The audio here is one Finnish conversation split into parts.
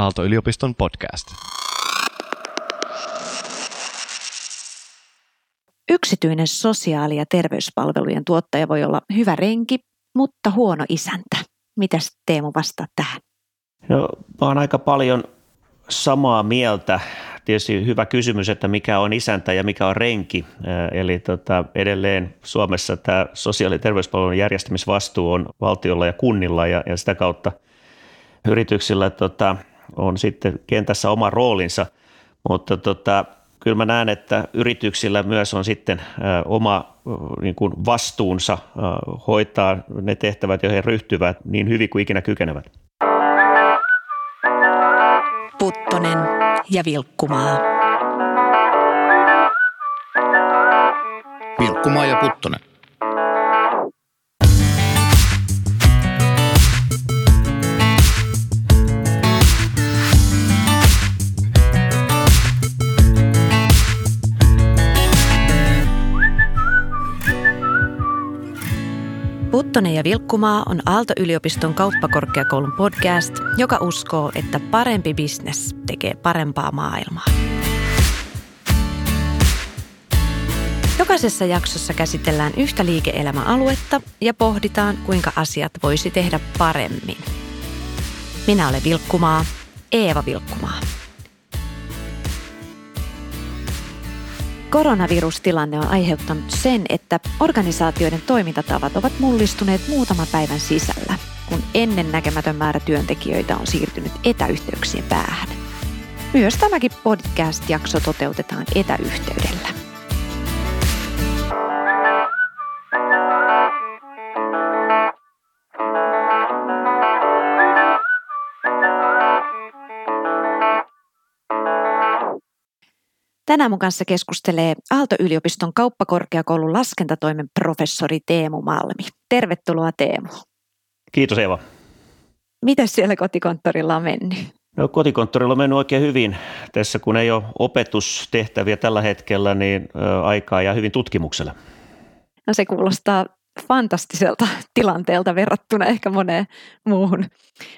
Aalto-yliopiston podcast. Yksityinen sosiaali- ja terveyspalvelujen tuottaja voi olla hyvä renki, mutta huono isäntä. Mitäs Teemu vastaa tähän? No, mä oon aika paljon samaa mieltä. Tietysti hyvä kysymys, että mikä on isäntä ja mikä on renki. Eli tota, edelleen Suomessa tämä sosiaali- ja terveyspalvelun järjestämisvastuu on valtiolla ja kunnilla ja, ja sitä kautta yrityksillä tota, on sitten kentässä oma roolinsa, mutta tota, kyllä mä näen, että yrityksillä myös on sitten oma niin kuin vastuunsa hoitaa ne tehtävät, joihin ryhtyvät niin hyvin kuin ikinä kykenevät. Puttonen ja Vilkkumaa. Vilkkumaa ja Puttonen. Puttonen ja Vilkkumaa on Aalto-yliopiston kauppakorkeakoulun podcast, joka uskoo, että parempi bisnes tekee parempaa maailmaa. Jokaisessa jaksossa käsitellään yhtä liike-elämäaluetta ja pohditaan, kuinka asiat voisi tehdä paremmin. Minä olen Vilkkumaa, Eeva Vilkkumaa. Koronavirustilanne on aiheuttanut sen, että organisaatioiden toimintatavat ovat mullistuneet muutaman päivän sisällä, kun ennen näkemätön määrä työntekijöitä on siirtynyt etäyhteyksien päähän. Myös tämäkin podcast-jakso toteutetaan etäyhteydellä. Tänään mun kanssa keskustelee Aalto-yliopiston kauppakorkeakoulun laskentatoimen professori Teemu Malmi. Tervetuloa Teemu. Kiitos Eva. Miten siellä kotikonttorilla on mennyt? No, kotikonttorilla on mennyt oikein hyvin. Tässä kun ei ole opetustehtäviä tällä hetkellä, niin aikaa ja hyvin tutkimuksella. No se kuulostaa fantastiselta tilanteelta verrattuna ehkä moneen muuhun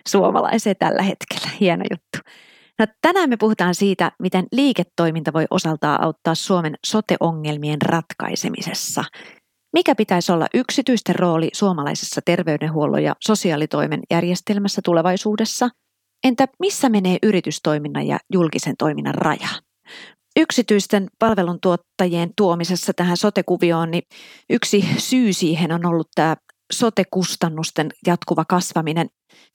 suomalaiseen tällä hetkellä. Hieno juttu. No, tänään me puhutaan siitä, miten liiketoiminta voi osaltaan auttaa Suomen sote-ongelmien ratkaisemisessa. Mikä pitäisi olla yksityisten rooli suomalaisessa terveydenhuollon ja sosiaalitoimen järjestelmässä tulevaisuudessa? Entä missä menee yritystoiminnan ja julkisen toiminnan raja? Yksityisten palveluntuottajien tuomisessa tähän sote-kuvioon, niin yksi syy siihen on ollut tämä sote-kustannusten jatkuva kasvaminen.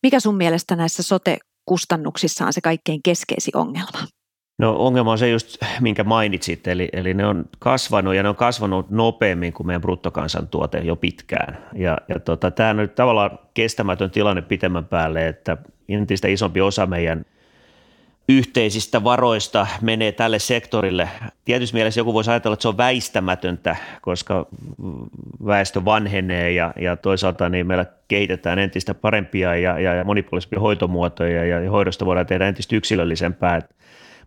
Mikä sun mielestä näissä sote kustannuksissa on se kaikkein keskeisin ongelma? No ongelma on se just, minkä mainitsit, eli, eli ne on kasvanut ja ne on kasvanut nopeammin kuin meidän bruttokansantuote jo pitkään. Ja, ja tota, tämä on nyt tavallaan kestämätön tilanne pitemmän päälle, että entistä isompi osa meidän – yhteisistä varoista menee tälle sektorille. Tietysti mielessä joku voisi ajatella, että se on väistämätöntä, koska väestö vanhenee ja, ja toisaalta niin meillä kehitetään entistä parempia ja, ja, monipuolisempia hoitomuotoja ja, ja hoidosta voidaan tehdä entistä yksilöllisempää.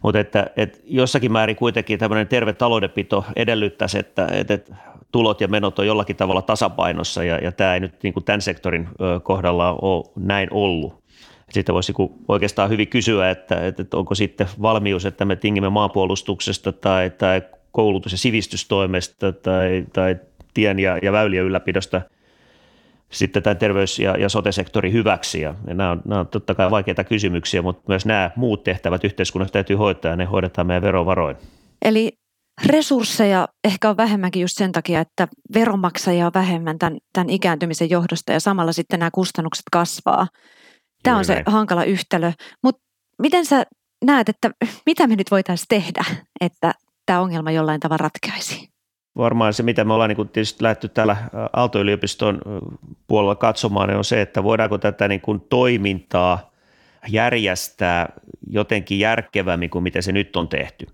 Mutta että, että jossakin määrin kuitenkin tämmöinen terve taloudenpito edellyttäisi, että, että tulot ja menot on jollakin tavalla tasapainossa ja, ja tämä ei nyt niin kuin tämän sektorin kohdalla ole näin ollut. Sitten voisi oikeastaan hyvin kysyä, että, että onko sitten valmius, että me tingimme maanpuolustuksesta tai, tai koulutus- ja sivistystoimesta tai, tai tien ja, ja väylien ylläpidosta sitten tämän terveys- ja, ja sote-sektori hyväksi. Ja nämä, on, nämä on totta kai vaikeita kysymyksiä, mutta myös nämä muut tehtävät yhteiskunnassa täytyy hoitaa ja ne hoidetaan meidän verovaroin. Eli resursseja ehkä on vähemmänkin just sen takia, että veronmaksajia on vähemmän tämän, tämän ikääntymisen johdosta ja samalla sitten nämä kustannukset kasvaa. Tämä on se hankala yhtälö. Mutta miten sä näet, että mitä me nyt voitaisiin tehdä, että tämä ongelma jollain tavalla ratkaisi? Varmaan se, mitä me ollaan niin tietysti lähdetty täällä Aalto-yliopiston puolella katsomaan, niin on se, että voidaanko tätä niin kuin toimintaa järjestää jotenkin järkevämmin kuin miten se nyt on tehty.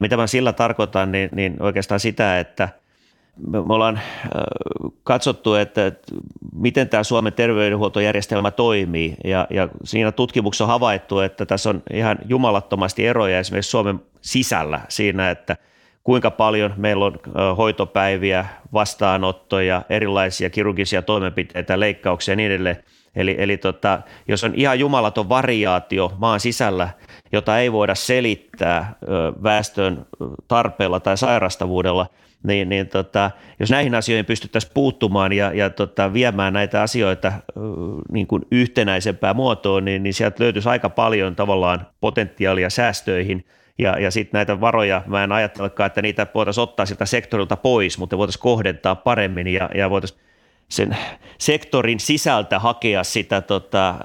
Mitä mä sillä tarkoitan, niin, niin oikeastaan sitä, että – me ollaan katsottu, että, miten tämä Suomen terveydenhuoltojärjestelmä toimii. Ja, ja siinä tutkimuksessa on havaittu, että tässä on ihan jumalattomasti eroja esimerkiksi Suomen sisällä siinä, että kuinka paljon meillä on hoitopäiviä, vastaanottoja, erilaisia kirurgisia toimenpiteitä, leikkauksia ja niin edelleen. Eli, eli tota, jos on ihan jumalaton variaatio maan sisällä, jota ei voida selittää väestön tarpeella tai sairastavuudella, niin, niin tota, jos näihin asioihin pystyttäisiin puuttumaan ja, ja tota, viemään näitä asioita niin kuin yhtenäisempään muotoon, niin, niin sieltä löytyisi aika paljon tavallaan potentiaalia säästöihin – ja, ja sitten näitä varoja, mä en ajattelekaan, että niitä voitaisiin ottaa siltä sektorilta pois, mutta voitaisiin kohdentaa paremmin ja, ja voitaisiin sen sektorin sisältä hakea sitä tota, äh,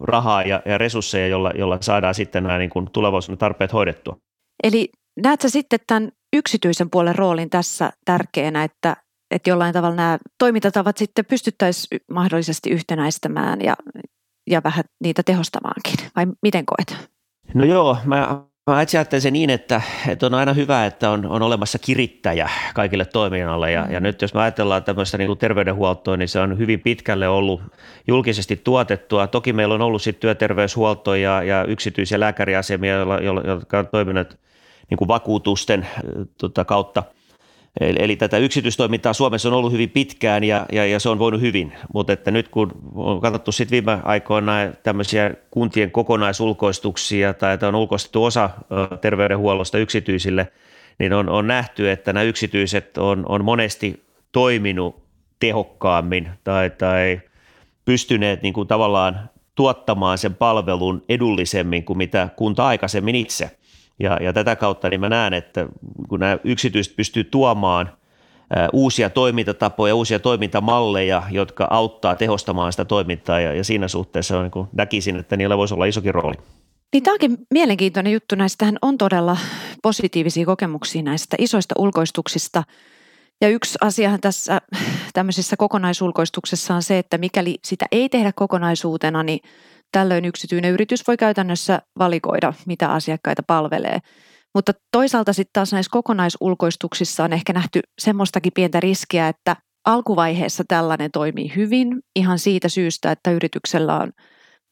rahaa ja, ja resursseja, jolla, jolla saadaan sitten nämä niin kuin tulevaisuuden tarpeet hoidettua. Eli näetkö sitten tämän yksityisen puolen roolin tässä tärkeänä, että, että jollain tavalla nämä toimintatavat sitten pystyttäisiin mahdollisesti yhtenäistämään ja, ja vähän niitä tehostamaankin, vai miten koet? No joo, mä Mä itse ajattelen se niin, että, että on aina hyvä, että on, on olemassa kirittäjä kaikille toiminnalle. Ja, ja nyt jos me ajatellaan tämmöistä niin kuin terveydenhuoltoa, niin se on hyvin pitkälle ollut julkisesti tuotettua. Toki meillä on ollut sitten työterveyshuolto ja, ja yksityisiä lääkäriasemia, jotka on toiminut niin kuin vakuutusten tota, kautta – Eli, eli tätä yksityistoimintaa Suomessa on ollut hyvin pitkään ja, ja, ja se on voinut hyvin, mutta että nyt kun on katsottu sitten viime aikoina tämmöisiä kuntien kokonaisulkoistuksia tai että on ulkoistettu osa terveydenhuollosta yksityisille, niin on, on nähty, että nämä yksityiset on, on monesti toiminut tehokkaammin tai, tai pystyneet niin kuin tavallaan tuottamaan sen palvelun edullisemmin kuin mitä kunta aikaisemmin itse. Ja, ja tätä kautta niin mä näen, että kun nämä yksityiset pystyy tuomaan uusia toimintatapoja, uusia toimintamalleja, jotka auttaa tehostamaan sitä toimintaa ja, ja siinä suhteessa on, niin näkisin, että niillä voisi olla isokin rooli. Niin tämä onkin mielenkiintoinen juttu. Näistähän on todella positiivisia kokemuksia näistä isoista ulkoistuksista. Ja yksi asiahan tässä tämmöisessä kokonaisulkoistuksessa on se, että mikäli sitä ei tehdä kokonaisuutena, niin Tällöin yksityinen yritys voi käytännössä valikoida, mitä asiakkaita palvelee. Mutta toisaalta sitten taas näissä kokonaisulkoistuksissa on ehkä nähty semmoistakin pientä riskiä, että alkuvaiheessa tällainen toimii hyvin ihan siitä syystä, että yrityksellä on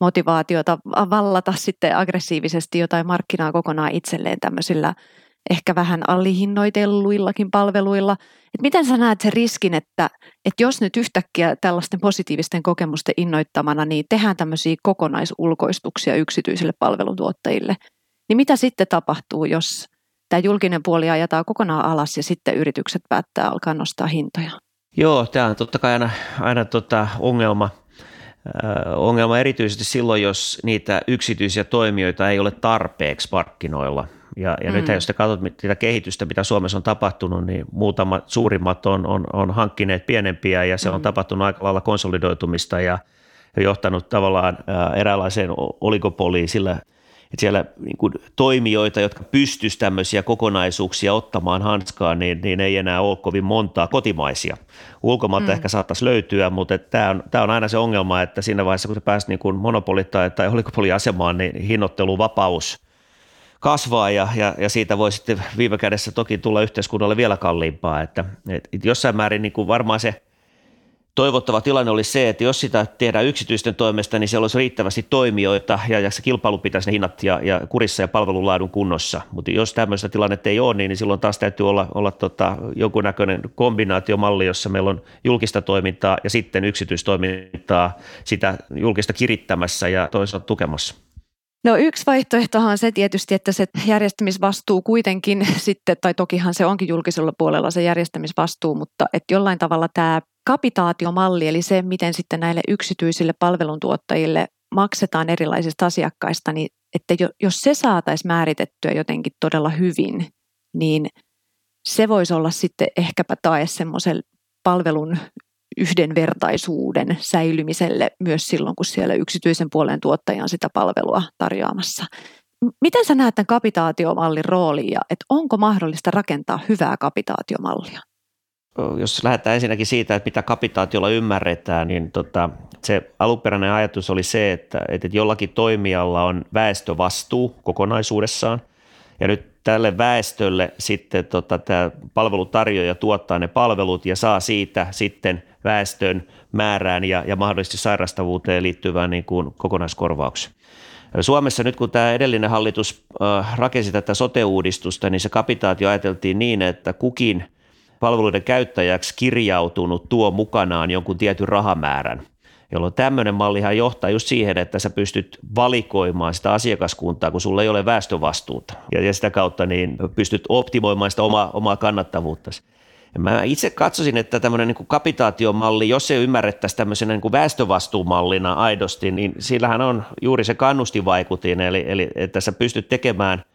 motivaatiota vallata sitten aggressiivisesti jotain markkinaa kokonaan itselleen tämmöisillä ehkä vähän allihinnoitelluillakin palveluilla. Et miten sä näet sen riskin, että, että jos nyt yhtäkkiä tällaisten positiivisten kokemusten innoittamana, niin tehdään tämmöisiä kokonaisulkoistuksia yksityisille palveluntuottajille, niin mitä sitten tapahtuu, jos tämä julkinen puoli ajetaan kokonaan alas ja sitten yritykset päättää alkaa nostaa hintoja? Joo, tämä on totta kai aina, aina tota ongelma, ongelma erityisesti silloin, jos niitä yksityisiä toimijoita ei ole tarpeeksi markkinoilla – ja, ja mm. nyt jos te katsot sitä kehitystä, mitä Suomessa on tapahtunut, niin muutamat suurimmat on, on, on hankkineet pienempiä ja se mm. on tapahtunut aika lailla konsolidoitumista ja johtanut tavallaan eräänlaiseen oligopoliin sillä, että siellä niin kuin toimijoita, jotka pystyisivät tämmöisiä kokonaisuuksia ottamaan hanskaan, niin, niin ei enää ole kovin montaa kotimaisia. Ulkomailta mm. ehkä saattaisi löytyä, mutta tämä on, tämä on aina se ongelma, että siinä vaiheessa, kun se pääsi niin monopoli- tai, tai oligopoliasemaan, niin hinnoitteluvapaus – kasvaa ja, ja, ja siitä voi sitten viime kädessä toki tulla yhteiskunnalle vielä kalliimpaa. Että, et jossain määrin niin kuin varmaan se toivottava tilanne olisi se, että jos sitä tehdään yksityisten toimesta, niin siellä olisi riittävästi toimijoita ja, ja se kilpailu pitäisi ne hinnat ja, ja kurissa ja palvelun laadun kunnossa. Mutta jos tämmöistä tilannetta ei ole, niin, niin silloin taas täytyy olla, olla tota, jonkunnäköinen kombinaatiomalli, jossa meillä on julkista toimintaa ja sitten yksityistoimintaa sitä julkista kirittämässä ja toisaalta tukemassa. No yksi vaihtoehto on se tietysti, että se järjestämisvastuu kuitenkin sitten, tai tokihan se onkin julkisella puolella se järjestämisvastuu, mutta että jollain tavalla tämä kapitaatiomalli, eli se, miten sitten näille yksityisille palveluntuottajille maksetaan erilaisista asiakkaista, niin että jos se saataisiin määritettyä jotenkin todella hyvin, niin se voisi olla sitten ehkäpä tae semmoisen palvelun yhdenvertaisuuden säilymiselle myös silloin, kun siellä yksityisen puolen tuottaja on sitä palvelua tarjoamassa. Miten sä näet tämän kapitaatiomallin roolin ja että onko mahdollista rakentaa hyvää kapitaatiomallia? Jos lähdetään ensinnäkin siitä, että mitä kapitaatiolla ymmärretään, niin tota, se alunperäinen ajatus oli se, että, että jollakin toimijalla on väestövastuu kokonaisuudessaan. Ja nyt tälle väestölle sitten tota, tämä palvelutarjoaja tuottaa ne palvelut ja saa siitä sitten väestön määrään ja, ja mahdollisesti sairastavuuteen liittyvään niin kuin kokonaiskorvauksen. Suomessa nyt kun tämä edellinen hallitus äh, rakensi tätä sote-uudistusta, niin se kapitaatio ajateltiin niin, että kukin palveluiden käyttäjäksi kirjautunut tuo mukanaan jonkun tietyn rahamäärän. jolloin tämmöinen mallihan johtaa just siihen, että sä pystyt valikoimaan sitä asiakaskuntaa, kun sulla ei ole väestövastuuta ja, ja sitä kautta niin pystyt optimoimaan sitä omaa, omaa kannattavuutta. Mä itse katsoisin, että tämmöinen niin kapitaatiomalli, jos se ymmärrettäisiin tämmöisenä niin kuin väestövastuumallina aidosti, niin sillähän on juuri se kannustivaikutin, eli, eli että sä pystyt tekemään –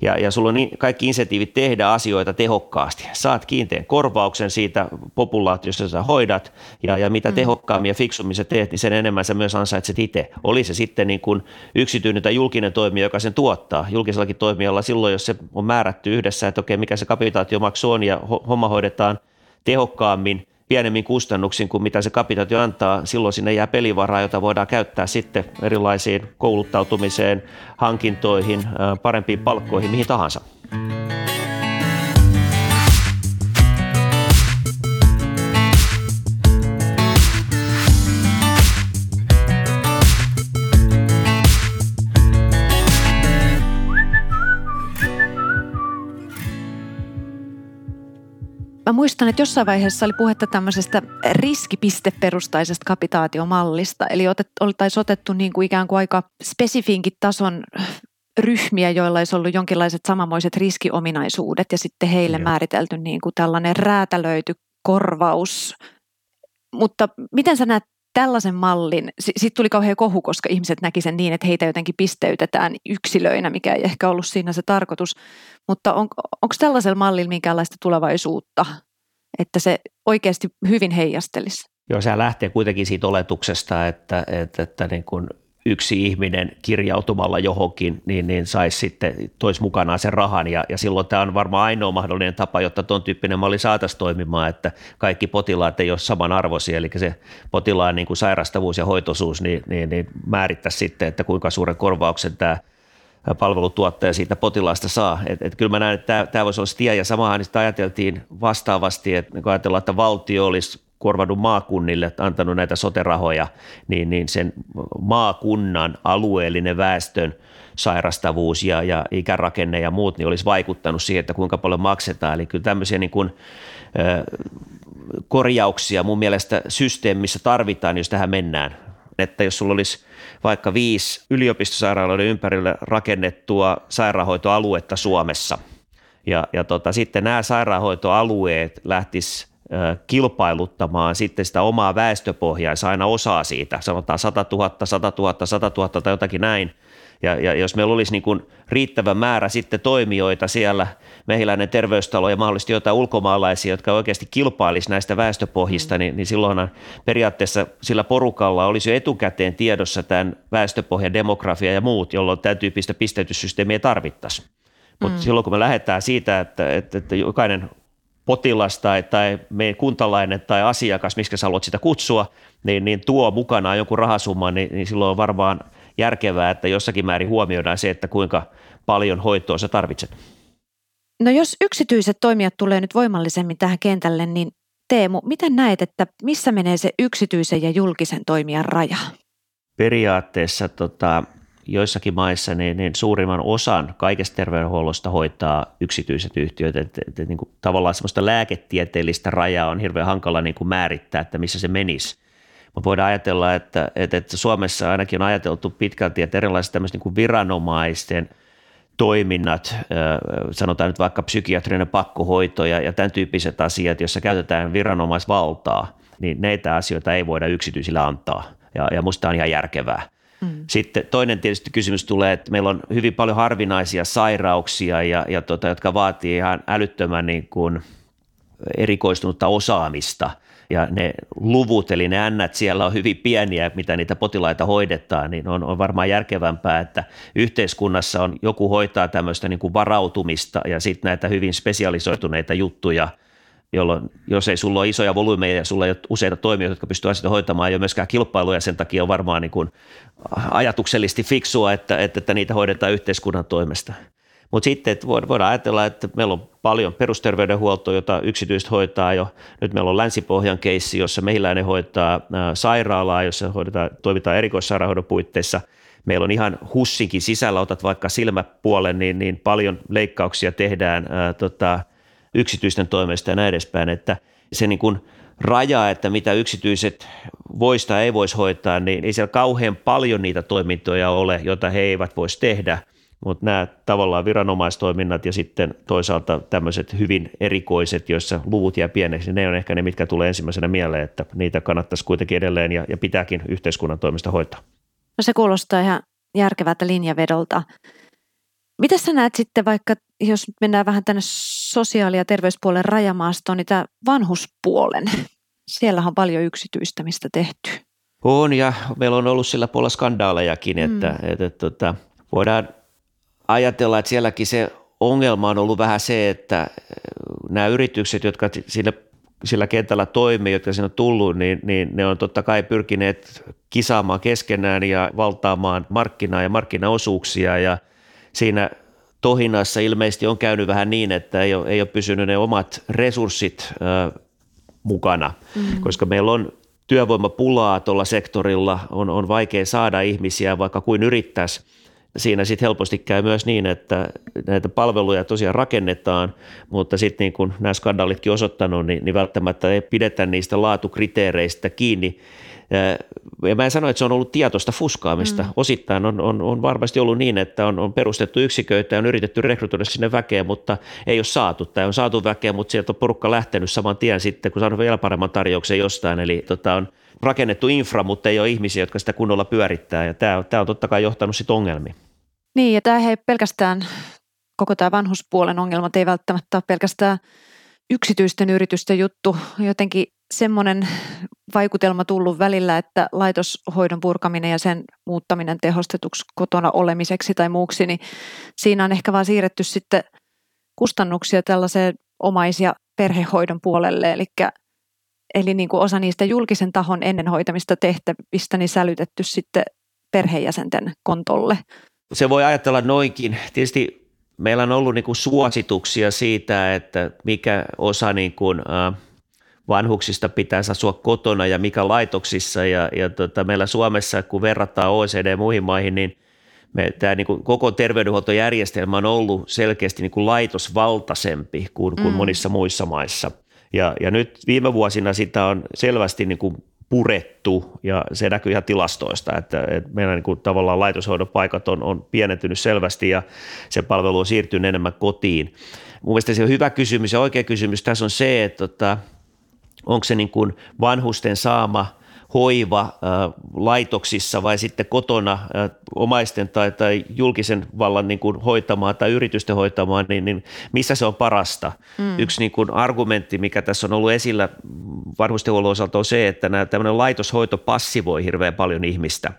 ja, ja sulla on niin, kaikki insentiivit tehdä asioita tehokkaasti. Saat kiinteän korvauksen siitä populaatiosta, sä hoidat, ja, ja mitä mm. tehokkaammin ja fiksummin sä teet, niin sen enemmän sä myös ansaitset itse. Oli se sitten niin kuin yksityinen tai julkinen toimija, joka sen tuottaa. Julkisellakin toimijalla silloin, jos se on määrätty yhdessä, että okei, mikä se kapitaatiomaksu on, ja homma hoidetaan tehokkaammin – pienemmin kustannuksin kuin mitä se kapitaatio antaa, silloin sinne jää pelivaraa, jota voidaan käyttää sitten erilaisiin kouluttautumiseen, hankintoihin, parempiin palkkoihin, mihin tahansa. Mä muistan, että jossain vaiheessa oli puhetta tämmöisestä riskipisteperustaisesta kapitaatiomallista, eli otet, oltaisiin otettu niin kuin ikään kuin aika spesifiinkin tason ryhmiä, joilla olisi ollut jonkinlaiset samamoiset riskiominaisuudet ja sitten heille Joo. määritelty niin kuin tällainen räätälöity korvaus. Mutta miten sä näet tällaisen mallin, sitten tuli kauhean kohu, koska ihmiset näki sen niin, että heitä jotenkin pisteytetään yksilöinä, mikä ei ehkä ollut siinä se tarkoitus. Mutta on, onko tällaisella mallilla minkäänlaista tulevaisuutta, että se oikeasti hyvin heijastelisi? Joo, se lähtee kuitenkin siitä oletuksesta, että, että, että niin kuin yksi ihminen kirjautumalla johonkin, niin, niin saisi sitten, tois mukanaan sen rahan. Ja, ja silloin tämä on varmaan ainoa mahdollinen tapa, jotta tuon tyyppinen malli saataisiin toimimaan, että kaikki potilaat ei ole samanarvoisia, eli se potilaan niin kuin sairastavuus ja hoitoisuus niin, niin, niin määrittäisi sitten, että kuinka suuren korvauksen tämä palvelutuottaja siitä potilaasta saa. Et, et kyllä mä näen, että tämä, voisi olla tie, ja samahan sitä ajateltiin vastaavasti, että kun ajatellaan, että valtio olisi korvannut maakunnille, antanut näitä soterahoja, niin, niin sen maakunnan alueellinen väestön sairastavuus ja, ja ikärakenne ja muut niin olisi vaikuttanut siihen, että kuinka paljon maksetaan. Eli kyllä tämmöisiä niin kuin, korjauksia mun mielestä systeemissä tarvitaan, jos tähän mennään. Että jos sulla olisi vaikka viisi yliopistosairaaloiden ympärille rakennettua sairaanhoitoaluetta Suomessa, ja, ja tota, sitten nämä sairaanhoitoalueet lähtis kilpailuttamaan sitten sitä omaa väestöpohjaa, ja aina osaa siitä, sanotaan 100 000, 100 000, 100 000 tai jotakin näin, ja, ja jos meillä olisi niin kuin riittävä määrä sitten toimijoita siellä, mehiläinen terveystalo ja mahdollisesti jotain ulkomaalaisia, jotka oikeasti kilpailisi näistä väestöpohjista, mm. niin, niin silloinhan periaatteessa sillä porukalla olisi jo etukäteen tiedossa tämän väestöpohjan demografia ja muut, jolloin tämän tyyppistä pisteytyssysteemiä tarvittaisiin. Mutta mm. silloin kun me lähdetään siitä, että, että, että jokainen potilas tai, tai meidän kuntalainen tai asiakas, miksi sä haluat sitä kutsua, niin, niin tuo mukanaan jonkun rahasumman, niin, niin silloin on varmaan järkevää, että jossakin määrin huomioidaan se, että kuinka paljon hoitoa sä tarvitset. No jos yksityiset toimijat tulee nyt voimallisemmin tähän kentälle, niin Teemu, miten näet, että missä menee se yksityisen ja julkisen toimijan raja? Periaatteessa tota, joissakin maissa niin, niin suurimman osan kaikesta terveydenhuollosta hoitaa yksityiset yhtiöt. että et, et, niin kuin, tavallaan semmoista lääketieteellistä rajaa on hirveän hankala niin kuin määrittää, että missä se menisi. Mutta voidaan ajatella, että, että, että Suomessa ainakin on ajateltu pitkälti, että erilaiset niin kuin viranomaisten toiminnat, sanotaan nyt vaikka psykiatrinen pakkohoito ja, ja tämän tyyppiset asiat, joissa käytetään viranomaisvaltaa, niin näitä asioita ei voida yksityisillä antaa. Ja, ja musta on ihan järkevää. Mm. Sitten toinen tietysti kysymys tulee, että meillä on hyvin paljon harvinaisia sairauksia, ja, ja tota, jotka vaatii ihan älyttömän niin kuin erikoistunutta osaamista. Ja ne luvut, eli ne ännät siellä on hyvin pieniä, mitä niitä potilaita hoidetaan, niin on, on varmaan järkevämpää, että yhteiskunnassa on joku hoitaa tämmöistä niin kuin varautumista ja sitten näitä hyvin spesialisoituneita juttuja – jolloin jos ei sulla ole isoja volyymeja ja sulla ei ole useita toimijoita, jotka pystyvät asioita hoitamaan, ei ole myöskään kilpailuja, sen takia on varmaan niin kuin ajatuksellisesti fiksua, että, että, että niitä hoidetaan yhteiskunnan toimesta. Mutta sitten että voidaan ajatella, että meillä on paljon perusterveydenhuoltoa, jota yksityiset hoitaa jo. Nyt meillä on Länsi-Pohjan keissi, jossa mehiläinen hoitaa sairaalaa, jossa hoidetaan, toimitaan erikoissairaanhoidon puitteissa. Meillä on ihan hussinkin sisällä, otat vaikka silmäpuolen, niin, niin paljon leikkauksia tehdään ää, tota, yksityisten toimesta ja näin edespäin, että se niin kuin raja, että mitä yksityiset voisi tai ei voisi hoitaa, niin ei siellä kauhean paljon niitä toimintoja ole, joita he eivät voisi tehdä, mutta nämä tavallaan viranomaistoiminnat ja sitten toisaalta tämmöiset hyvin erikoiset, joissa luvut jää pieneksi, ne on ehkä ne, mitkä tulee ensimmäisenä mieleen, että niitä kannattaisi kuitenkin edelleen ja, ja pitääkin yhteiskunnan toimista hoitaa. No se kuulostaa ihan järkevältä linjavedolta. Mitä sä näet sitten vaikka, jos mennään vähän tänne sosiaali- ja terveyspuolen rajamaastoon, niin tämä vanhuspuolen. Siellä on paljon yksityistämistä tehty. On ja meillä on ollut sillä puolella skandaalejakin, mm. että, että, että, että tota, voidaan ajatella, että sielläkin se ongelma on ollut vähän se, että nämä yritykset, jotka sillä, sillä kentällä toimii, jotka siinä on tullut, niin, niin ne on totta kai pyrkineet kisaamaan keskenään ja valtaamaan markkinaa ja markkinaosuuksia ja siinä tohinassa ilmeisesti on käynyt vähän niin, että ei ole, ei ole pysynyt ne omat resurssit ö, mukana, mm. koska meillä on työvoimapulaa tuolla sektorilla, on, on vaikea saada ihmisiä, vaikka kuin yrittäisi. Siinä sitten helposti käy myös niin, että näitä palveluja tosiaan rakennetaan, mutta sitten niin kuin nämä skandaalitkin osoittanut, niin, niin välttämättä ei pidetä niistä laatukriteereistä kiinni, ja mä en sano, että se on ollut tietoista fuskaamista. Mm. Osittain on, on, on varmasti ollut niin, että on, on perustettu yksiköitä ja on yritetty rekrytoida sinne väkeä, mutta ei ole saatu. Tai on saatu väkeä, mutta sieltä on porukka lähtenyt saman tien sitten, kun saanut vielä paremman tarjouksen jostain. Eli tota, on rakennettu infra, mutta ei ole ihmisiä, jotka sitä kunnolla pyörittää. Ja tämä, tämä on totta kai johtanut sitten ongelmiin. Niin, ja tämä ei pelkästään, koko tämä vanhuspuolen ongelmat ei välttämättä ole pelkästään yksityisten yritysten juttu. Jotenkin semmoinen vaikutelma tullut välillä, että laitoshoidon purkaminen ja sen muuttaminen tehostetuksi kotona olemiseksi tai muuksi, niin siinä on ehkä vaan siirretty sitten kustannuksia tällaiseen omais- ja perhehoidon puolelle, eli, eli niin kuin osa niistä julkisen tahon ennen hoitamista tehtävistä niin sälytetty sitten perheenjäsenten kontolle. Se voi ajatella noinkin. Tietysti meillä on ollut niin kuin suosituksia siitä, että mikä osa niin kuin, äh, vanhuksista pitäisi asua kotona ja mikä laitoksissa. Ja, ja tota, meillä Suomessa, kun verrataan OECD ja muihin maihin, niin me, tämä niin kuin koko terveydenhuoltojärjestelmä on ollut selkeästi niin kuin laitosvaltaisempi kuin, kuin mm. monissa muissa maissa. Ja, ja nyt viime vuosina sitä on selvästi niin kuin purettu ja se näkyy ihan tilastoista, että, että meidän niin kuin tavallaan laitoshoidon paikat on, on pienentynyt selvästi ja se palvelu on siirtynyt enemmän kotiin. Mun mielestä se on hyvä kysymys ja oikea kysymys tässä on se, että, että onko se niin kuin vanhusten saama hoiva äh, laitoksissa vai sitten kotona äh, omaisten tai, tai julkisen vallan niin kuin hoitamaan tai yritysten hoitamaan, niin, niin missä se on parasta? Mm. Yksi niin kuin argumentti, mikä tässä on ollut esillä vanhustenhuollon osalta on se, että nämä, tämmöinen laitoshoito passivoi hirveän paljon ihmistä.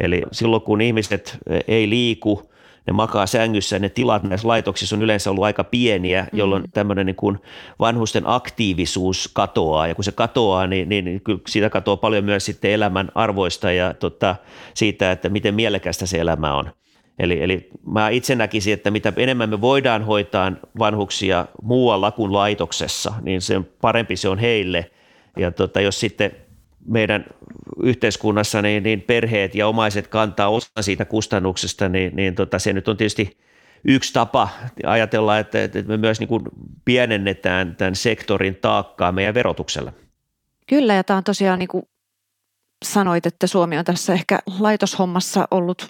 Eli silloin kun ihmiset ei liiku, ne makaa sängyssä, ne tilat näissä laitoksissa on yleensä ollut aika pieniä, jolloin mm. tämmöinen niin kuin vanhusten aktiivisuus katoaa, ja kun se katoaa, niin, niin, niin kyllä siitä katoaa paljon myös sitten elämän arvoista ja tota, siitä, että miten mielekästä se elämä on. Eli, eli mä itse näkisin, että mitä enemmän me voidaan hoitaa vanhuksia muualla kuin laitoksessa, niin sen parempi se on heille. Ja tota, jos sitten meidän yhteiskunnassa niin, niin perheet ja omaiset kantaa osan siitä kustannuksesta, niin, niin tota, se nyt on tietysti yksi tapa ajatella, että, että me myös niin kuin pienennetään tämän sektorin taakkaa meidän verotuksella. Kyllä, ja tämä on tosiaan niin kuin sanoit, että Suomi on tässä ehkä laitoshommassa ollut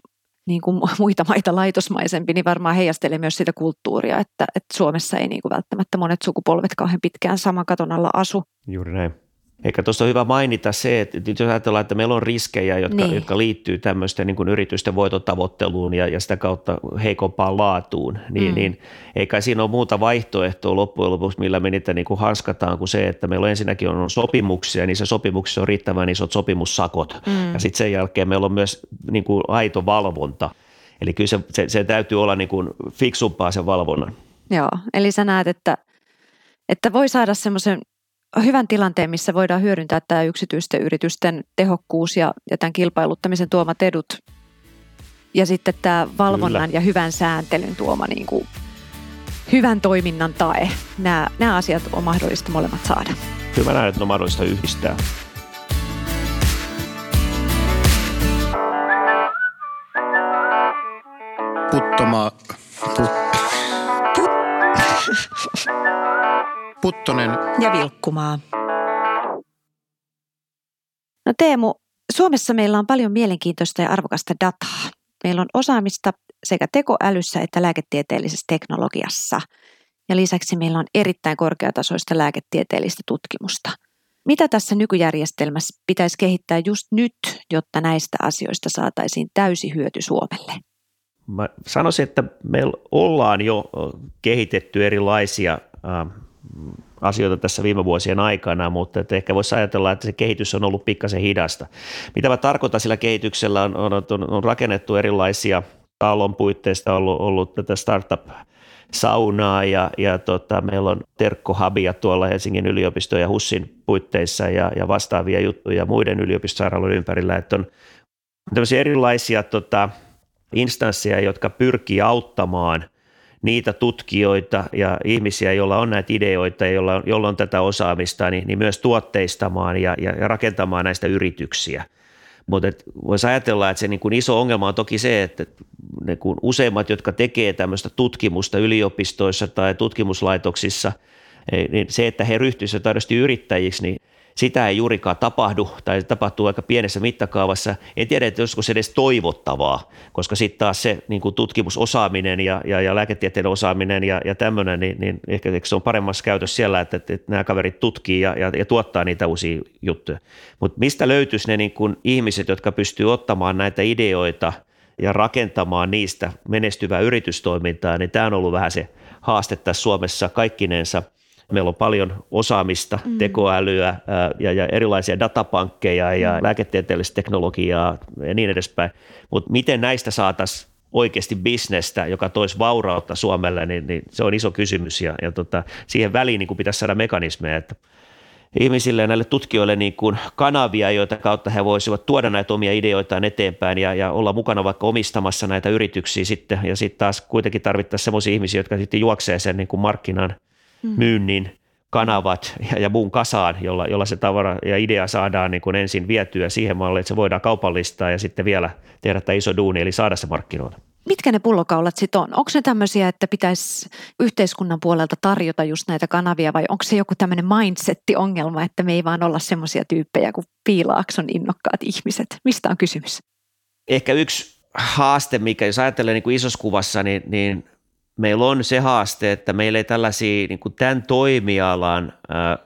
niin kuin muita maita laitosmaisempi, niin varmaan heijastelee myös sitä kulttuuria, että, että Suomessa ei niin kuin välttämättä monet sukupolvet kauhean pitkään saman katon alla asu. Juuri näin. Eikä tuossa on hyvä mainita se, että jos ajatellaan, että meillä on riskejä, jotka, niin. jotka liittyy tämmöisten niin kuin yritysten voitotavoitteluun ja, ja sitä kautta heikompaan laatuun, niin, mm. niin eikä siinä ole muuta vaihtoehtoa loppujen lopuksi, millä me niitä niin kuin hanskataan, kuin se, että meillä on ensinnäkin on sopimuksia, niin se sopimuksissa on riittävän isot sopimussakot. Mm. Ja sitten sen jälkeen meillä on myös niin kuin aito valvonta. Eli kyllä se, se, se täytyy olla niin kuin fiksumpaa sen valvonnan. Joo, eli sä näet, että, että voi saada semmoisen hyvän tilanteen, missä voidaan hyödyntää tämä yksityisten yritysten tehokkuus ja, ja tämän kilpailuttamisen tuomat edut. Ja sitten tämä valvonnan Kyllä. ja hyvän sääntelyn tuoma niin kuin hyvän toiminnan tae. Nämä, nämä asiat on mahdollista molemmat saada. Hyvä näin, että on mahdollista yhdistää. Puttoma... Put, put, Puttonen ja Vilkkumaa. No Teemu, Suomessa meillä on paljon mielenkiintoista ja arvokasta dataa. Meillä on osaamista sekä tekoälyssä että lääketieteellisessä teknologiassa. Ja lisäksi meillä on erittäin korkeatasoista lääketieteellistä tutkimusta. Mitä tässä nykyjärjestelmässä pitäisi kehittää just nyt, jotta näistä asioista saataisiin täysi hyöty Suomelle? Mä sanoisin, että me ollaan jo kehitetty erilaisia asioita tässä viime vuosien aikana, mutta että ehkä voisi ajatella, että se kehitys on ollut pikkasen hidasta. Mitä mä tarkoitan sillä kehityksellä on, on, on, on rakennettu erilaisia talon puitteista ollut, ollut tätä startup saunaa ja, ja tota, meillä on terkkohabia tuolla Helsingin yliopiston ja HUSin puitteissa ja, ja vastaavia juttuja muiden yliopistosairaaloiden ympärillä, että on tämmöisiä erilaisia tota, instansseja, jotka pyrkii auttamaan – niitä tutkijoita ja ihmisiä, joilla on näitä ideoita ja joilla on, joilla on tätä osaamista, niin, niin myös tuotteistamaan ja, ja, ja rakentamaan näistä yrityksiä. Mutta voisi ajatella, että se niin kuin iso ongelma on toki se, että ne kun useimmat, jotka tekee tämmöistä tutkimusta yliopistoissa tai tutkimuslaitoksissa, niin se, että he ryhtyisivät aidosti yrittäjiksi, niin sitä ei juurikaan tapahdu tai se tapahtuu aika pienessä mittakaavassa. En tiedä, että se edes toivottavaa, koska sitten taas se niin kuin tutkimusosaaminen ja, ja, ja lääketieteen osaaminen ja, ja tämmöinen, niin, niin ehkä se on paremmassa käytössä siellä, että, että, että nämä kaverit tutkii ja, ja, ja tuottaa niitä uusia juttuja. Mutta mistä löytyisi ne niin kuin ihmiset, jotka pystyy ottamaan näitä ideoita ja rakentamaan niistä menestyvää yritystoimintaa, niin tämä on ollut vähän se haaste tässä Suomessa kaikkinensa – Meillä on paljon osaamista, mm. tekoälyä ja, ja erilaisia datapankkeja ja mm. lääketieteellistä teknologiaa ja niin edespäin. Mutta miten näistä saataisiin oikeasti bisnestä, joka toisi vaurautta Suomelle, niin, niin se on iso kysymys ja, ja tota, siihen väliin niin pitäisi saada mekanismeja, että ihmisille ja näille tutkijoille niin kuin kanavia, joita kautta he voisivat tuoda näitä omia ideoitaan eteenpäin ja, ja olla mukana vaikka omistamassa näitä yrityksiä sitten ja sitten taas kuitenkin tarvittaisiin sellaisia ihmisiä, jotka sitten juoksee sen niin kuin markkinan. Myynnin kanavat ja, ja muun kasaan, jolla, jolla se tavara ja idea saadaan niin kuin ensin vietyä siihen malliin, että se voidaan kaupallistaa ja sitten vielä tehdä tämä iso duuni, eli saada se markkinoille. Mitkä ne pullokaulat sitten on? Onko ne tämmöisiä, että pitäisi yhteiskunnan puolelta tarjota just näitä kanavia vai onko se joku tämmöinen mindsetti-ongelma, että me ei vaan olla semmoisia tyyppejä kuin piilaakson innokkaat ihmiset? Mistä on kysymys? Ehkä yksi haaste, mikä jos ajattelee niin kuin isossa kuvassa, niin, niin meillä on se haaste, että meillä ei tällaisia niin kuin tämän toimialan ää,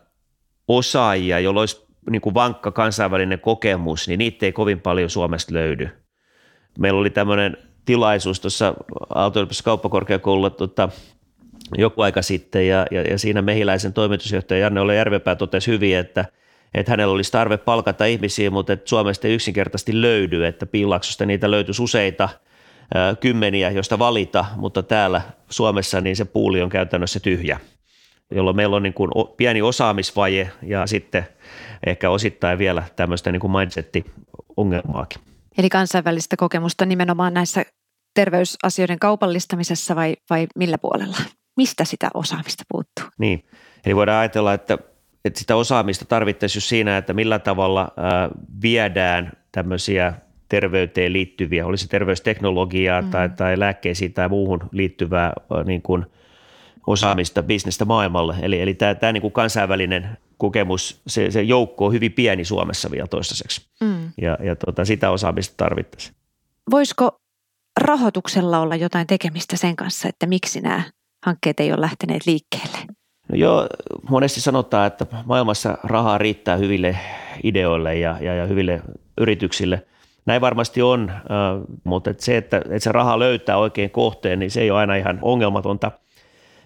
osaajia, joilla olisi niin kuin vankka kansainvälinen kokemus, niin niitä ei kovin paljon Suomesta löydy. Meillä oli tämmöinen tilaisuus tuossa aalto kauppakorkeakoululla tota, joku aika sitten, ja, ja, ja siinä mehiläisen toimitusjohtaja Janne Ole Järvepää totesi hyvin, että, että hänellä olisi tarve palkata ihmisiä, mutta että Suomesta ei yksinkertaisesti löydy, että Piilaksosta niitä löytyisi useita – kymmeniä, joista valita, mutta täällä Suomessa niin se puuli on käytännössä tyhjä, jolloin meillä on niin kuin pieni osaamisvaje ja sitten ehkä osittain vielä tämmöistä niin kuin mindsetti-ongelmaakin. Eli kansainvälistä kokemusta nimenomaan näissä terveysasioiden kaupallistamisessa vai, vai millä puolella? Mistä sitä osaamista puuttuu? Niin, eli voidaan ajatella, että, että sitä osaamista tarvittaisiin siinä, että millä tavalla viedään tämmöisiä terveyteen liittyviä, olisi terveysteknologiaa mm. tai, tai lääkkeisiin tai muuhun liittyvää niin kuin osaamista bisnestä maailmalle. Eli, eli tämä, tämä niin kuin kansainvälinen kokemus, se, se joukko on hyvin pieni Suomessa vielä toistaiseksi mm. ja, ja tota, sitä osaamista tarvittaisiin. Voisiko rahoituksella olla jotain tekemistä sen kanssa, että miksi nämä hankkeet ei ole lähteneet liikkeelle? No joo, monesti sanotaan, että maailmassa rahaa riittää hyville ideoille ja, ja, ja hyville yrityksille – näin varmasti on, mutta se, että, että se raha löytää oikein kohteen, niin se ei ole aina ihan ongelmatonta.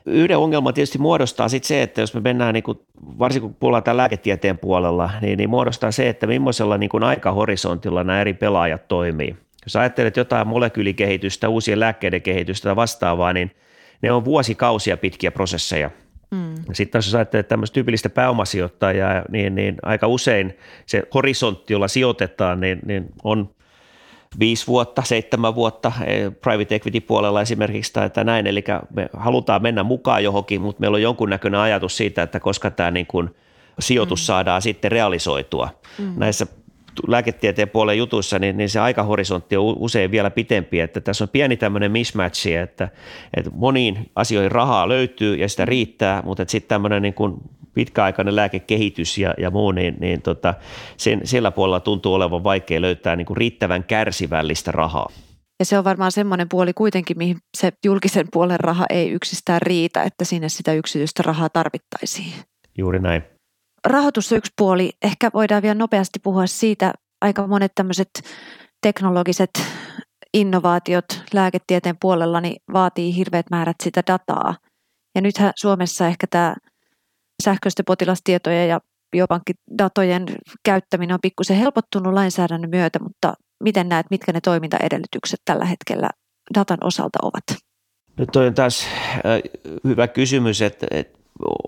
Yhden ongelman tietysti muodostaa sitten se, että jos me mennään, niin kuin, varsinkin kun puhutaan tämän lääketieteen puolella, niin, niin muodostaa se, että millaisella niin kuin aikahorisontilla nämä eri pelaajat toimii. Jos ajattelet jotain molekyylikehitystä, uusien lääkkeiden kehitystä tai vastaavaa, niin ne on vuosikausia pitkiä prosesseja – Mm. Sitten jos ajattelee tämmöistä tyypillistä pääomasijoittajaa, niin, niin aika usein se horisontti, jolla sijoitetaan, niin, niin on viisi vuotta, seitsemän vuotta eh, private equity puolella esimerkiksi tai, tai näin, eli me halutaan mennä mukaan johonkin, mutta meillä on jonkunnäköinen ajatus siitä, että koska tämä niin kuin sijoitus mm. saadaan sitten realisoitua. Mm. Näissä lääketieteen puolen jutuissa, niin, niin se aikahorisontti on usein vielä pitempi, että tässä on pieni tämmöinen mismatch, että, että moniin asioihin rahaa löytyy ja sitä riittää, mutta sitten tämmöinen niin kuin pitkäaikainen lääkekehitys ja, ja muu, niin, niin tota, sen, sillä puolella tuntuu olevan vaikea löytää niin kuin riittävän kärsivällistä rahaa. Ja se on varmaan semmoinen puoli kuitenkin, mihin se julkisen puolen raha ei yksistään riitä, että sinne sitä yksityistä rahaa tarvittaisiin. Juuri näin. Rahoitus on yksi puoli. Ehkä voidaan vielä nopeasti puhua siitä. Aika monet tämmöiset teknologiset innovaatiot lääketieteen puolella niin vaatii hirveät määrät sitä dataa. Ja nythän Suomessa ehkä tämä sähköisten potilastietojen ja biopankkidatojen käyttäminen on pikkusen helpottunut lainsäädännön myötä, mutta miten näet, mitkä ne toimintaedellytykset tällä hetkellä datan osalta ovat? Nyt toi on taas äh, hyvä kysymys, että, että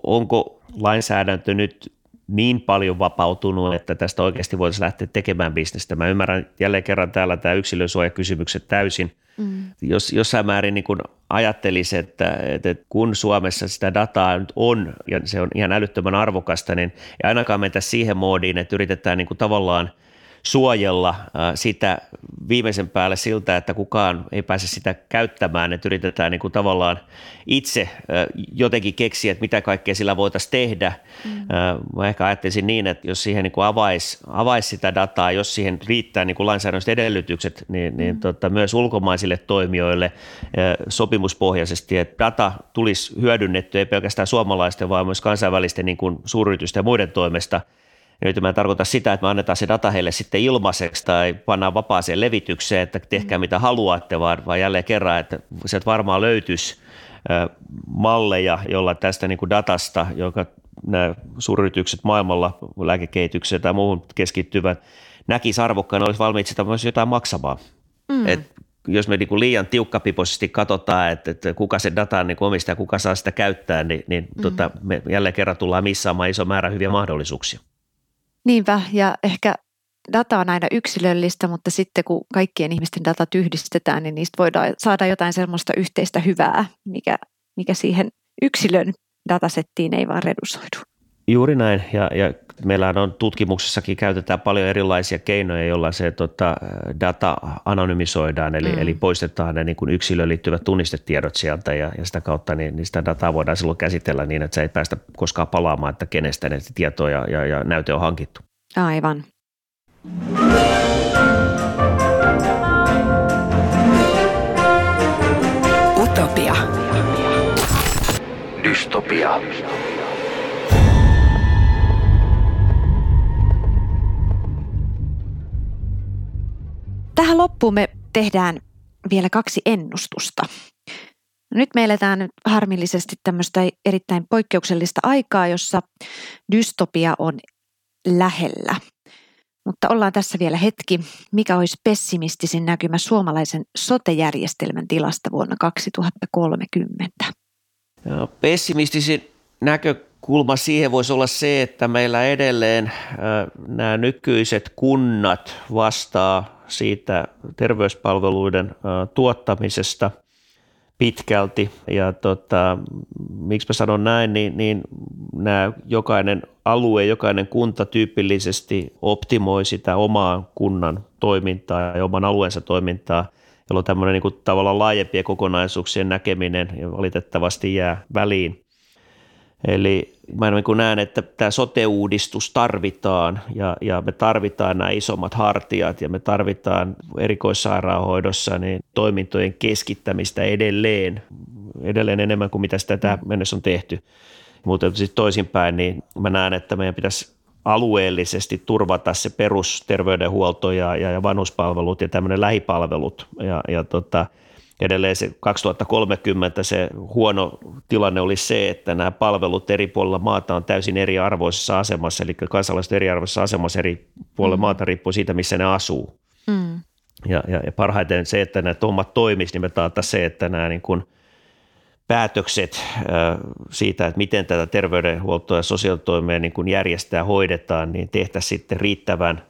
onko lainsäädäntö nyt niin paljon vapautunut, että tästä oikeasti voitaisiin lähteä tekemään bisnestä. Mä ymmärrän jälleen kerran täällä tämä yksilösuojakysymykset täysin. Mm. Jos jossain määrin niin kun ajattelisi, että, että kun Suomessa sitä dataa nyt on ja se on ihan älyttömän arvokasta, niin ei ainakaan mentä siihen moodiin, että yritetään niin kuin tavallaan – suojella sitä viimeisen päälle siltä, että kukaan ei pääse sitä käyttämään, että yritetään niin kuin tavallaan itse jotenkin keksiä, että mitä kaikkea sillä voitaisiin tehdä. Mm. Mä ehkä ajattelisin niin, että jos siihen niin kuin avaisi, avaisi sitä dataa, jos siihen riittää niin kuin lainsäädännölliset edellytykset, niin, niin mm. tota, myös ulkomaisille toimijoille sopimuspohjaisesti, että data tulisi hyödynnetty ei pelkästään suomalaisten, vaan myös kansainvälisten niin kuin suuryritysten ja muiden toimesta – nyt mä en tarkoita sitä, että me annetaan se data heille sitten ilmaiseksi tai pannaan vapaaseen levitykseen, että tehkää mm. mitä haluatte, vaan, vaan jälleen kerran, että sieltä varmaan löytyisi malleja, jolla tästä niin kuin datasta, joka nämä suuryritykset maailmalla lääkekehitykseen tai muuhun keskittyvät, näkisi arvokkaana, olisi valmiit sitä myös jotain maksamaan. Mm. Et jos me niin kuin liian tiukkapipoisesti katsotaan, että, että kuka se data niin omistaa ja kuka saa sitä käyttää, niin, niin mm. tota, me jälleen kerran tullaan missaamaan iso määrä hyviä mahdollisuuksia. Niinpä, ja ehkä data on aina yksilöllistä, mutta sitten kun kaikkien ihmisten data yhdistetään, niin niistä voidaan saada jotain sellaista yhteistä hyvää, mikä, mikä siihen yksilön datasettiin ei vaan redusoidu. Juuri näin, ja, ja meillä on tutkimuksessakin käytetään paljon erilaisia keinoja, joilla se tota, data anonymisoidaan, eli, mm. eli poistetaan ne niin kuin yksilöön liittyvät tunnistetiedot sieltä, ja, ja sitä kautta niin, niin sitä dataa voidaan silloin käsitellä niin, että se ei päästä koskaan palaamaan, että kenestä ne tietoja ja, ja näyte on hankittu. Aivan. Utopia. Dystopia. Tähän loppuun me tehdään vielä kaksi ennustusta. Nyt me eletään harmillisesti tämmöistä erittäin poikkeuksellista aikaa, jossa dystopia on lähellä. Mutta ollaan tässä vielä hetki. Mikä olisi pessimistisin näkymä suomalaisen sotejärjestelmän tilasta vuonna 2030? Ja pessimistisin näkökulma siihen voisi olla se, että meillä edelleen nämä nykyiset kunnat vastaa siitä terveyspalveluiden tuottamisesta pitkälti. Ja tota, miksi mä sanon näin, niin, niin nämä jokainen alue, jokainen kunta tyypillisesti optimoi sitä omaa kunnan toimintaa ja oman alueensa toimintaa, jolloin tämmöinen niin kuin tavallaan laajempien kokonaisuuksien näkeminen valitettavasti jää väliin. Eli mä niin näen, että tämä sote-uudistus tarvitaan ja, ja me tarvitaan nämä isommat hartiat ja me tarvitaan erikoissairaanhoidossa niin toimintojen keskittämistä edelleen, edelleen enemmän kuin mitä sitä tähän mennessä on tehty. Mutta sitten toisinpäin, niin mä näen, että meidän pitäisi alueellisesti turvata se perusterveydenhuolto ja, ja, ja vanhuspalvelut ja tämmöinen lähipalvelut ja, ja tota, edelleen se 2030 se huono tilanne oli se, että nämä palvelut eri puolilla maata on täysin eriarvoisessa asemassa, eli kansalaiset eriarvoisessa asemassa eri puolilla mm. maata riippuu siitä, missä ne asuu. Mm. Ja, ja, ja parhaiten se, että nämä hommat toimisi, niin me se, että nämä niin kuin päätökset siitä, että miten tätä terveydenhuoltoa ja sosiaalitoimea niin kuin järjestää hoidetaan, niin tehtäisiin sitten riittävän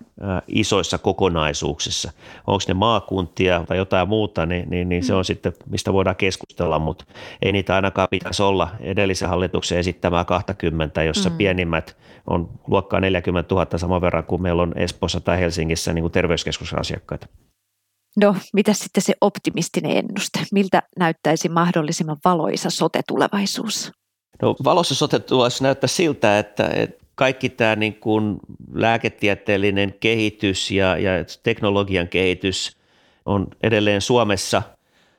isoissa kokonaisuuksissa. Onko ne maakuntia tai jotain muuta, niin, niin, niin se on mm. sitten, mistä voidaan keskustella, mutta ei niitä ainakaan pitäisi olla edellisen hallituksen esittämää 20, jossa mm. pienimmät on luokkaa 40 000 saman verran kuin meillä on Espoossa tai Helsingissä niin kuin terveyskeskuksen asiakkaita. No, mitä sitten se optimistinen ennuste? Miltä näyttäisi mahdollisimman valoisa sote-tulevaisuus? No valossa sotetulossa näyttää siltä, että, että kaikki tämä niin kuin lääketieteellinen kehitys ja, ja teknologian kehitys on edelleen Suomessa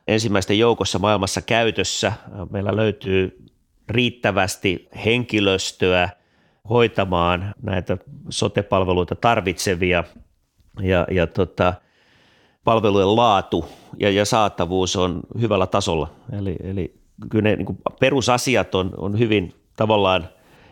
ensimmäisten joukossa maailmassa käytössä. Meillä löytyy riittävästi henkilöstöä hoitamaan näitä sotepalveluita tarvitsevia ja, ja tota, palvelujen laatu ja, ja saatavuus on hyvällä tasolla. Eli, eli kyllä ne niin perusasiat on, on hyvin tavallaan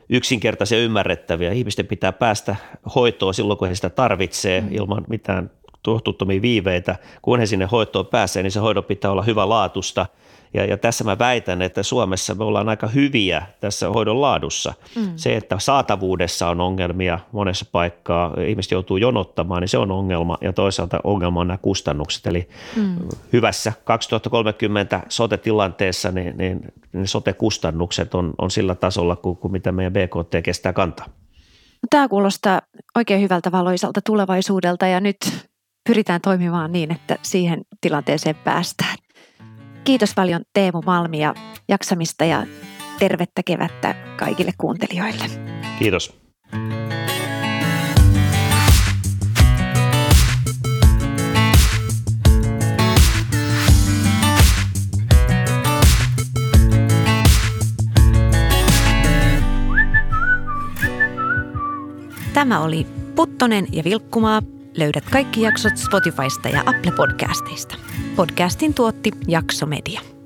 yksinkertaisia ja ymmärrettäviä. Ihmisten pitää päästä hoitoon silloin, kun he sitä tarvitsee mm. ilman mitään tuhtuuttomia viiveitä. Kun he sinne hoitoon pääsee, niin se hoidon pitää olla hyvä laatusta – ja, ja tässä mä väitän, että Suomessa me ollaan aika hyviä tässä hoidon laadussa. Mm. Se, että saatavuudessa on ongelmia monessa paikkaa, ihmiset joutuu jonottamaan, niin se on ongelma. Ja toisaalta ongelma on nämä kustannukset. Eli mm. hyvässä 2030 sote-tilanteessa niin, niin, niin sote-kustannukset on, on sillä tasolla kuin, kuin mitä meidän BKT kestää kantaa. Tämä kuulostaa oikein hyvältä valoisalta tulevaisuudelta ja nyt pyritään toimimaan niin, että siihen tilanteeseen päästään. Kiitos paljon Teemu Malmi ja jaksamista ja tervettä kevättä kaikille kuuntelijoille. Kiitos. Tämä oli Puttonen ja Vilkkumaa. Löydät kaikki jaksot Spotifysta ja Apple Podcasteista. Podcastin tuotti Jaksomedia.